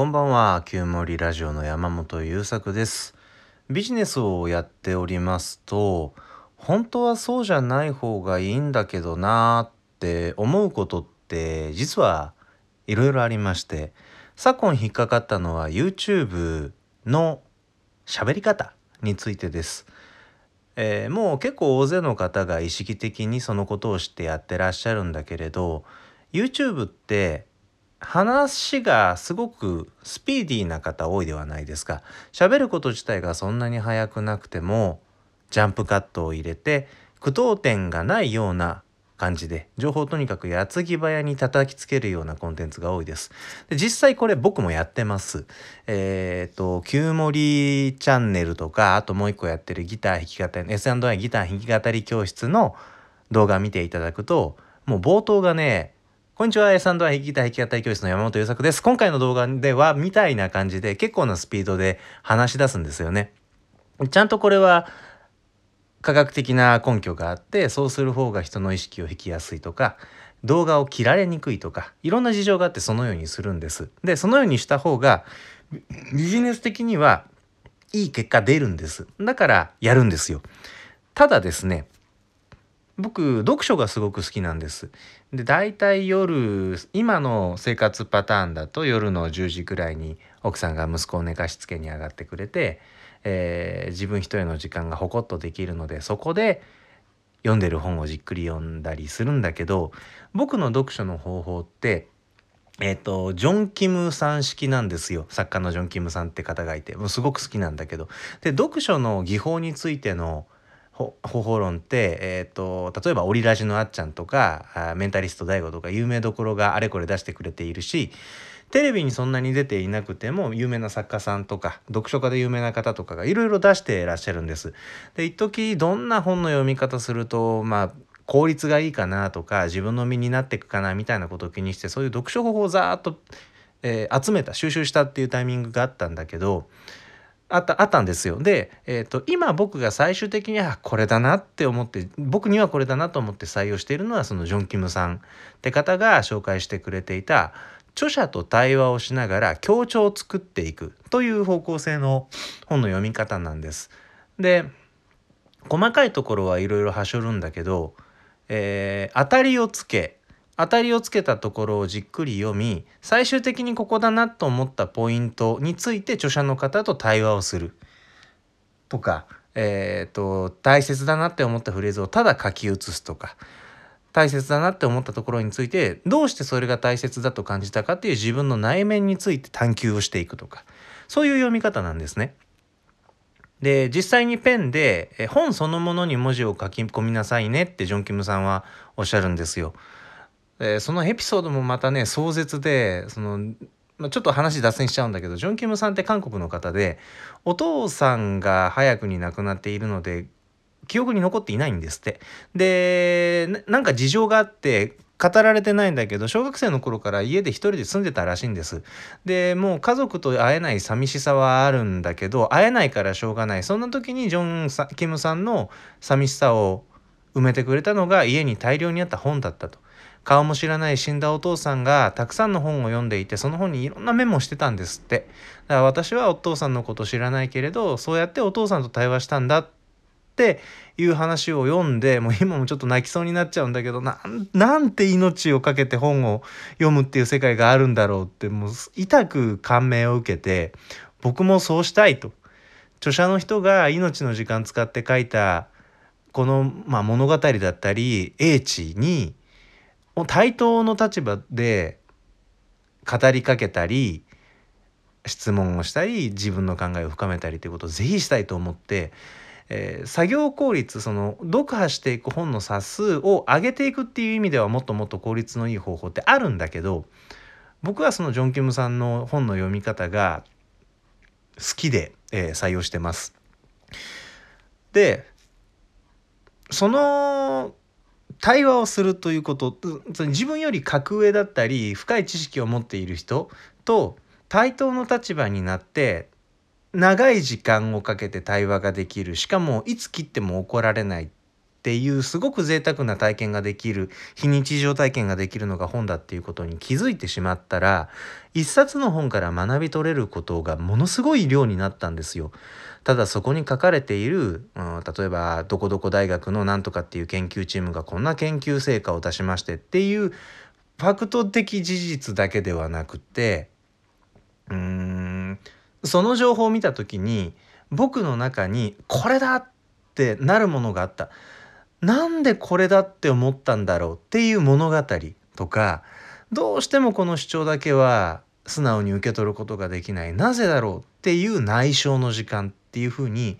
こんばんは、旧森ラジオの山本優作です。ビジネスをやっておりますと、本当はそうじゃない方がいいんだけどなーって思うことって実はいろいろありまして、昨今引っかかったのは YouTube の喋り方についてです。えーもう結構大勢の方が意識的にそのことをしてやってらっしゃるんだけれど YouTube って話がすごくスピーディーな方多いではないですか喋ること自体がそんなに速くなくてもジャンプカットを入れて句読点がないような感じで情報をとにかく矢継ぎ早に叩きつけるようなコンテンツが多いです。で実際これ僕もやってます。えっ、と、旧森チャンネルとか、あともう一個やってるギター弾き語り、S&I ギター弾き語り教室の動画見ていただくと、もう冒頭がね、こんにちは、S&I ギター弾き語り教室の山本優作です。今回の動画では、みたいな感じで結構なスピードで話し出すんですよね。ちゃんとこれは、科学的な根拠があってそうする方が人の意識を引きやすいとか動画を切られにくいとかいろんな事情があってそのようにするんです。でそのようにした方がビジネス的にはいい結果出るんです。だからやるんですよ。ただですね僕読書がすごく好きなんです。で大体夜今の生活パターンだと夜の10時くらいに奥さんが息子を寝かしつけに上がってくれて、えー自分一人の時間がほこっとできるのでそこで読んでる本をじっくり読んだりするんだけど僕の読書の方法ってえっ、とジョン・キムさん式なんですよ作家のジョン・キムさんって方がいてもうすごく好きなんだけどで読書の技法についての方法論って、えー、と例えばオリラジのあっちゃんとかあメンタリスト DAIGO とか有名どころがあれこれ出してくれているしテレビにそんなに出ていなくても有名な作家さんとか読書家で有名な方とかがいろいろ出していらっしゃるんです。で一時どんな本の読み方するとまあ効率がいいかなとか自分の身になっていくかなみたいなことを気にしてそういう読書方法をざーっと、えー集めた収集したっていうタイミングがあったんだけどあったあったんですよ。で、えー、と今僕が最終的にあこれだなって思って僕にはこれだなと思って採用しているのはそのジョン・キムさんって方が紹介してくれていた著者と対話をしながら協調を作っていくという方向性の本の読み方なんです。で細かいところはいろいろはしょるんだけど、えー当たりをつけ当たりをつけたところをじっくり読み最終的にここだなと思ったポイントについて著者の方と対話をするとか、えーと大切だなって思ったフレーズをただ書き写すとか大切だなって思ったところについてどうしてそれが大切だと感じたかっていう自分の内面について探求をしていくとかそういう読み方なんですね。で実際にペンで本そのものに文字を書き込みなさいねってジョン・キムさんはおっしゃるんですよ。えそのエピソードもまたね壮絶でその、ま、ちょっと話脱線しちゃうんだけどジョン・キムさんって韓国の方でお父さんが早くに亡くなっているので記憶に残っていないんですって。でなんか事情があって語られてないんだけど小学生の頃から家で一人で住んでたらしいんです。でもう家族と会えない寂しさはあるんだけど会えないからしょうがないそんな時にジョンキムさんの寂しさを埋めてくれたのが家に大量にあった本だったと。顔も知らない死んだお父さんがたくさんの本を読んでいてその本にいろんなメモしてたんですって。だから私はお父さんのこと知らないけれどそうやってお父さんと対話したんだっていう話を読んでもう今もちょっと泣きそうになっちゃうんだけどななんて命を懸けて本を読むっていう世界があるんだろうってもう痛く感銘を受けて僕もそうしたいと。著者の人が命の時間使って書いたこの、まあ、物語だったり英知に対等の立場で語りかけたり質問をしたり自分の考えを深めたりということをぜひしたいと思って、えー作業効率その読破していく本の冊数を上げていくっていう意味ではもっともっと効率のいい方法ってあるんだけど僕はそのジョン・キムさんの本の読み方が好きで、えー採用してます。でその対話をするということ自分より格上だったり深い知識を持っている人と対等の立場になって長い時間をかけて対話ができる。しかもいつ切っても怒られない。っていうすごく贅沢な体験ができる非日常体験ができるのが本だっていうことに気づいてしまったら一冊の本から学び取れることがものすごい量になったんですよ。ただそこに書かれている、うん、例えばどこどこ大学のなんとかっていう研究チームがこんな研究成果を出しましてっていうファクト的事実だけではなくてうーんその情報を見た時に僕の中にこれだってなるものがあった。なんでこれだって思ったんだろうっていう物語とかどうしてもこの主張だけは素直に受け取ることができないなぜだろうっていう内省の時間っていうふうに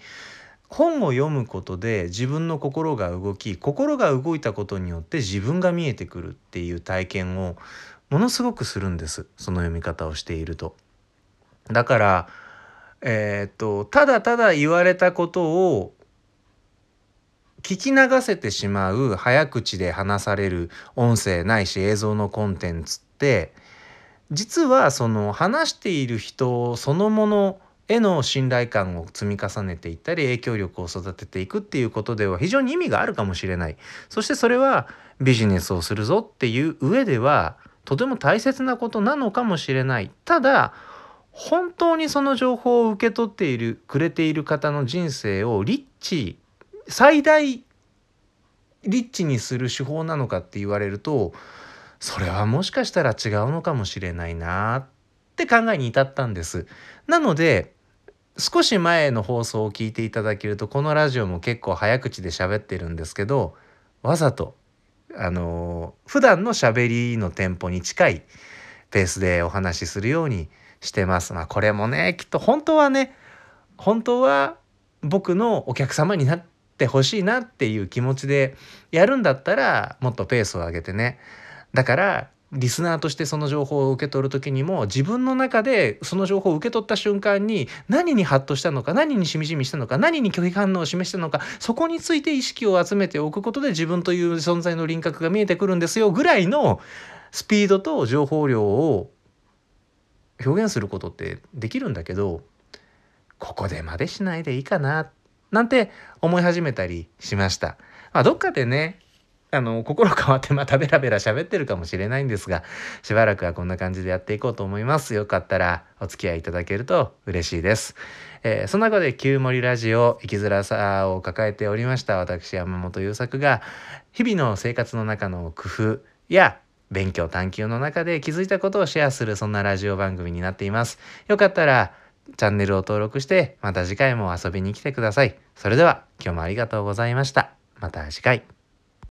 本を読むことで自分の心が動き心が動いたことによって自分が見えてくるっていう体験をものすごくするんですその読み方をしていると。だからえー、っとただただ言われたことを聞き流せてしまう早口で話される音声ないし映像のコンテンツって実はその話している人そのものへの信頼感を積み重ねていったり影響力を育てていくっていうことでは非常に意味があるかもしれない。そしてそれはビジネスをするぞっていう上ではとても大切なことなのかもしれない。ただ本当にその情報を受け取っているくれている方の人生をリッチ最大リッチにする手法なのかって言われるとそれはもしかしたら違うのかもしれないなって考えに至ったんです。なので少し前の放送を聞いていただけるとこのラジオも結構早口で喋ってるんですけどわざとあの普段の喋りのテンポに近いペースでお話しするようにしてます。まあこれもねきっと本当はね本当は僕のお客様になってほしいなっていう気持ちでやるんだったらもっとペースを上げてね。だからリスナーとしてその情報を受け取る時にも自分の中でその情報を受け取った瞬間に何にハッとしたのか何にしみじみしたのか何に拒否反応を示したのかそこについて意識を集めておくことで自分という存在の輪郭が見えてくるんですよぐらいのスピードと情報量を表現することってできるんだけどここでまでしないでいいかなってなんて思い始めたりしました。まあ、どっかでねあの心変わってまたベラベラ喋ってるかもしれないんですがしばらくはこんな感じでやっていこうと思います。よかったらお付き合いいただけると嬉しいです、えー、そんなことで旧森ラジオ生きづらさを抱えておりました私山本優作が日々の生活の中の工夫や勉強探求の中で気づいたことをシェアするそんなラジオ番組になっています。よかったらチャンネルを登録してまた次回も遊びに来てください。それでは今日もありがとうございました。また次回。